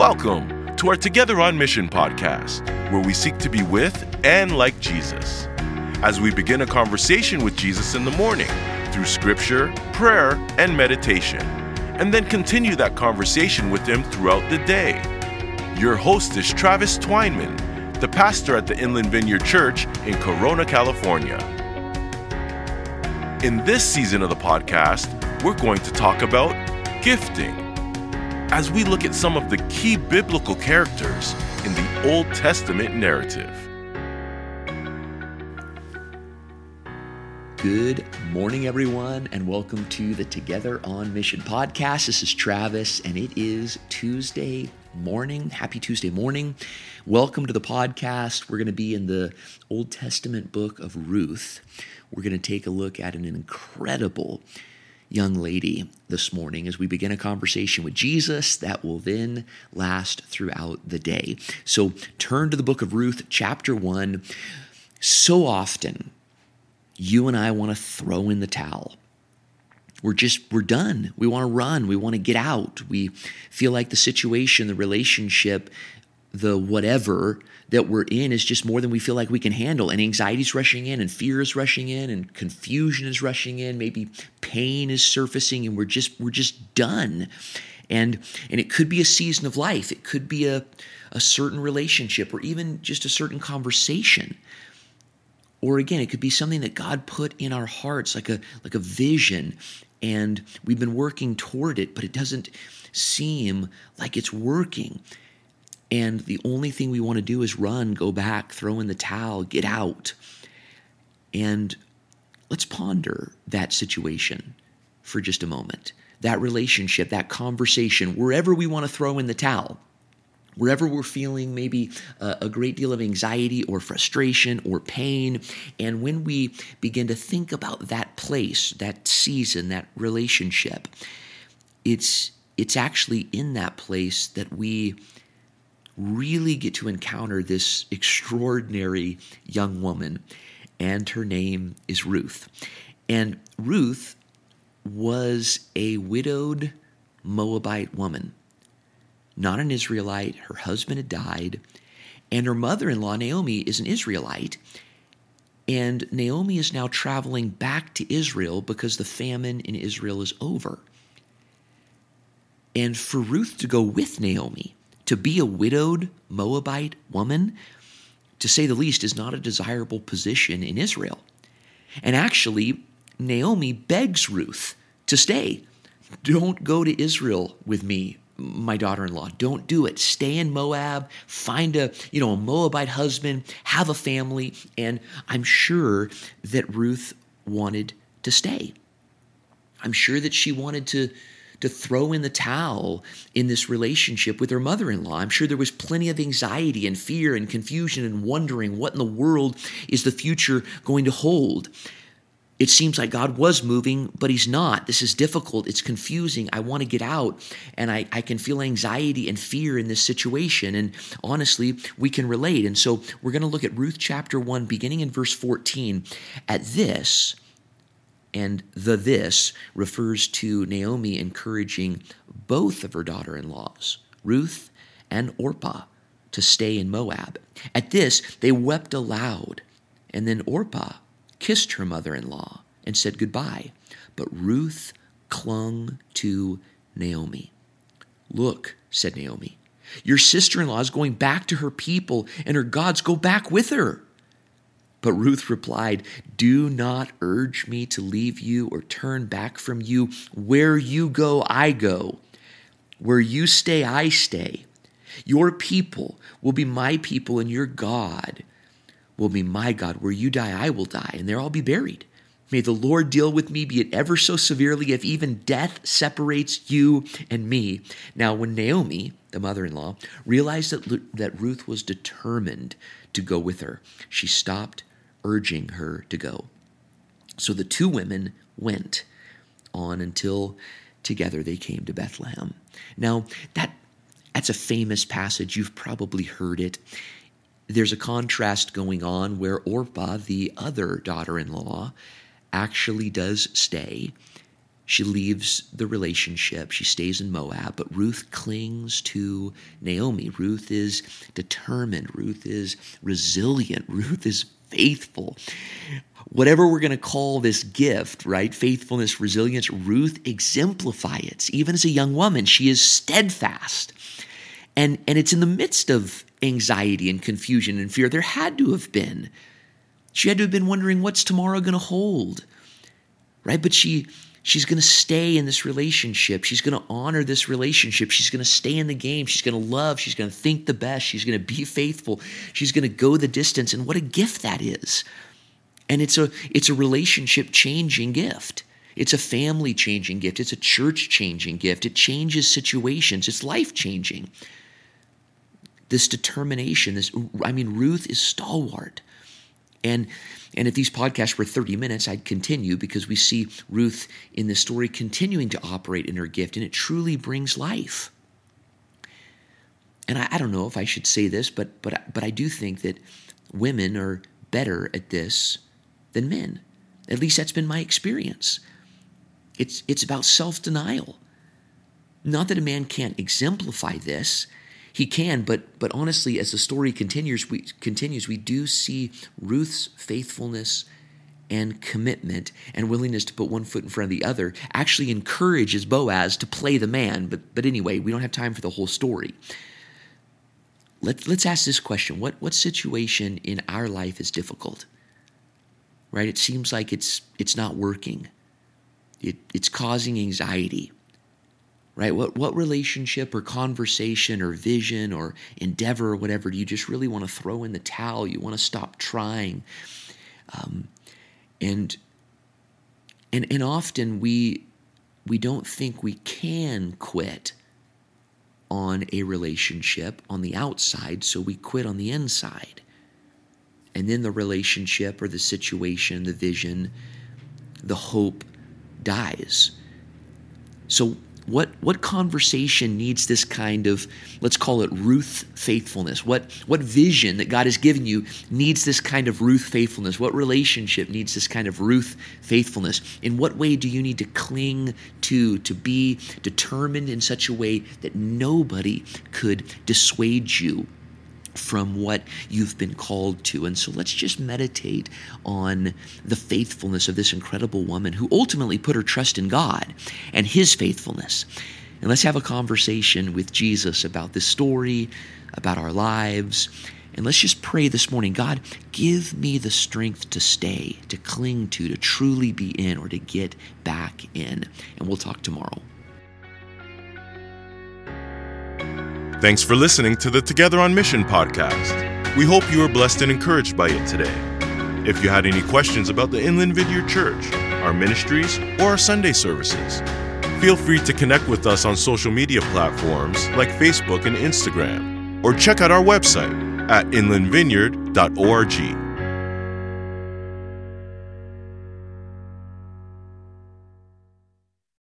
Welcome to our Together on Mission podcast, where we seek to be with and like Jesus. As we begin a conversation with Jesus in the morning through scripture, prayer, and meditation, and then continue that conversation with Him throughout the day. Your host is Travis Twineman, the pastor at the Inland Vineyard Church in Corona, California. In this season of the podcast, we're going to talk about gifting as we look at some of the key biblical characters in the Old Testament narrative. Good morning, everyone, and welcome to the Together on Mission podcast. This is Travis, and it is Tuesday morning. Happy Tuesday morning. Welcome to the podcast. We're going to be in the Old Testament book of Ruth. We're going to take a look at an incredible young lady this morning as we begin a conversation with Jesus that will then last throughout the day. So turn to the book of Ruth, chapter 1. So often, you and I want to throw in the towel. We're just, we're done. We want to run. We want to get out. We feel like the situation, the relationship, the whatever that we're in is just more than we feel like we can handle. And anxiety is rushing in, and fear is rushing in, and confusion is rushing in. Maybe pain is surfacing, and we're just we're just done. And and it could be a season of life. It could be a a certain relationship, or even just a certain conversation. Or again, it could be something that God put in our hearts, like a like a vision, and we've been working toward it, but it doesn't seem like it's working. And the only thing we want to do is run, go back, throw in the towel, get out. And let's ponder that situation for just a moment. That relationship, that conversation, wherever we want to throw in the towel, wherever we're feeling maybe a, a, great deal of anxiety or frustration or pain. And when we begin to think about that place, that season, that relationship, it's it's actually in that place that we really get to encounter this extraordinary young woman, and her name is Ruth. And Ruth was a widowed Moabite woman, not an Israelite. Her husband had died, and her mother in law, Naomi, is an Israelite. And Naomi is now traveling back to Israel because the famine in Israel is over. And for Ruth to go with Naomi, to be a widowed Moabite woman, to say the least, is not a desirable position in Israel. And actually, Naomi begs Ruth to stay. Don't go to Israel with me, my daughter-in-law. Don't do it. Stay in Moab, find a, you know, a Moabite husband, have a family, and I'm sure that Ruth wanted to stay. I'm sure that she wanted to to throw in the towel in this relationship with her mother in law. I'm sure there was plenty of anxiety and fear and confusion and wondering what in the world is the future going to hold. It seems like God was moving, but He's not. This is difficult. It's confusing. I want to get out, and I, I can feel anxiety and fear in this situation. And honestly, we can relate. And so we're going to look at Ruth chapter 1, beginning in verse 14. At this, and the this refers to Naomi encouraging both of her daughter in laws, Ruth and Orpah, to stay in Moab. At this, they wept aloud, and then Orpah kissed her mother in law and said goodbye. But Ruth clung to Naomi. Look, said Naomi, your sister in law is going back to her people, and her gods go back with her. But Ruth replied, Do not urge me to leave you or turn back from you. Where you go, I go. Where you stay, I stay. Your people will be my people, and your God will be my God. Where you die, I will die, and there I'll be buried. May the Lord deal with me, be it ever so severely, if even death separates you and me. Now, when Naomi, the mother in law, realized that, that Ruth was determined to go with her, she stopped urging her to go. So the two women went on until together they came to Bethlehem. Now, that that's a famous passage. You've probably heard it. There's a contrast going on where Orpah, the other daughter in law, actually does stay. she leaves the relationship. She stays in Moab, but Ruth clings to Naomi. Ruth is determined. Ruth is resilient. Ruth is faithful. Whatever we're going to call this gift, right? Faithfulness, resilience, Ruth exemplify it. Even as a young woman, she is steadfast. And, and it's in the midst of anxiety and confusion and fear. There had to have been. She had to have been wondering what's tomorrow going to hold, right? But she She's going to stay in this relationship. She's going to honor this relationship. She's going to stay in the game. She's going to love. She's going to think the best. She's going to be faithful. She's going to go the distance. And what a gift that is. And it's a it's a relationship changing gift. It's a family changing gift. It's a church changing gift. It changes situations. It's life changing. This determination, this I mean Ruth is stalwart. And and if these podcasts were 30 minutes, I'd continue because we see Ruth in this story continuing to operate in her gift, and it truly brings life. And I, I don't know if I should say this, but but but I do think that women are better at this than men. At least that's been my experience. It's it's about self-denial. Not that a man can't exemplify this, he can, but but honestly, as the story continues, we continues, we do see Ruth's faithfulness and commitment and willingness to put one foot in front of the other actually encourages Boaz to play the man. But but anyway, we don't have time for the whole story. Let, let's ask this question. What what situation in our life is difficult? Right? It seems like it's it's not working. It, it's causing anxiety right? What, what relationship or conversation or vision or endeavor or whatever do you just really want to throw in the towel? You want to stop trying. Um, and, and, and often we, we don't think we can quit on a relationship on the outside, so we quit on the inside. And then the relationship or the situation, the vision, the hope dies. So what, what conversation needs this kind of, let's call it Ruth faithfulness? What, what vision that God has given you needs this kind of Ruth faithfulness? What relationship needs this kind of Ruth faithfulness? In what way do you need to cling to, to be determined in such a way that nobody could dissuade you from what you've been called to. And so let's just meditate on the faithfulness of this incredible woman who ultimately put her trust in God and his faithfulness. And let's have a conversation with Jesus about this story, about our lives. And let's just pray this morning God, give me the strength to stay, to cling to, to truly be in, or to get back in. And we'll talk tomorrow. Thanks for listening to the Together on Mission podcast. We hope you were blessed and encouraged by it today. If you had any questions about the Inland Vineyard Church, our ministries, or our Sunday services, feel free to connect with us on social media platforms like Facebook and Instagram, or check out our website at inlandvineyard.org.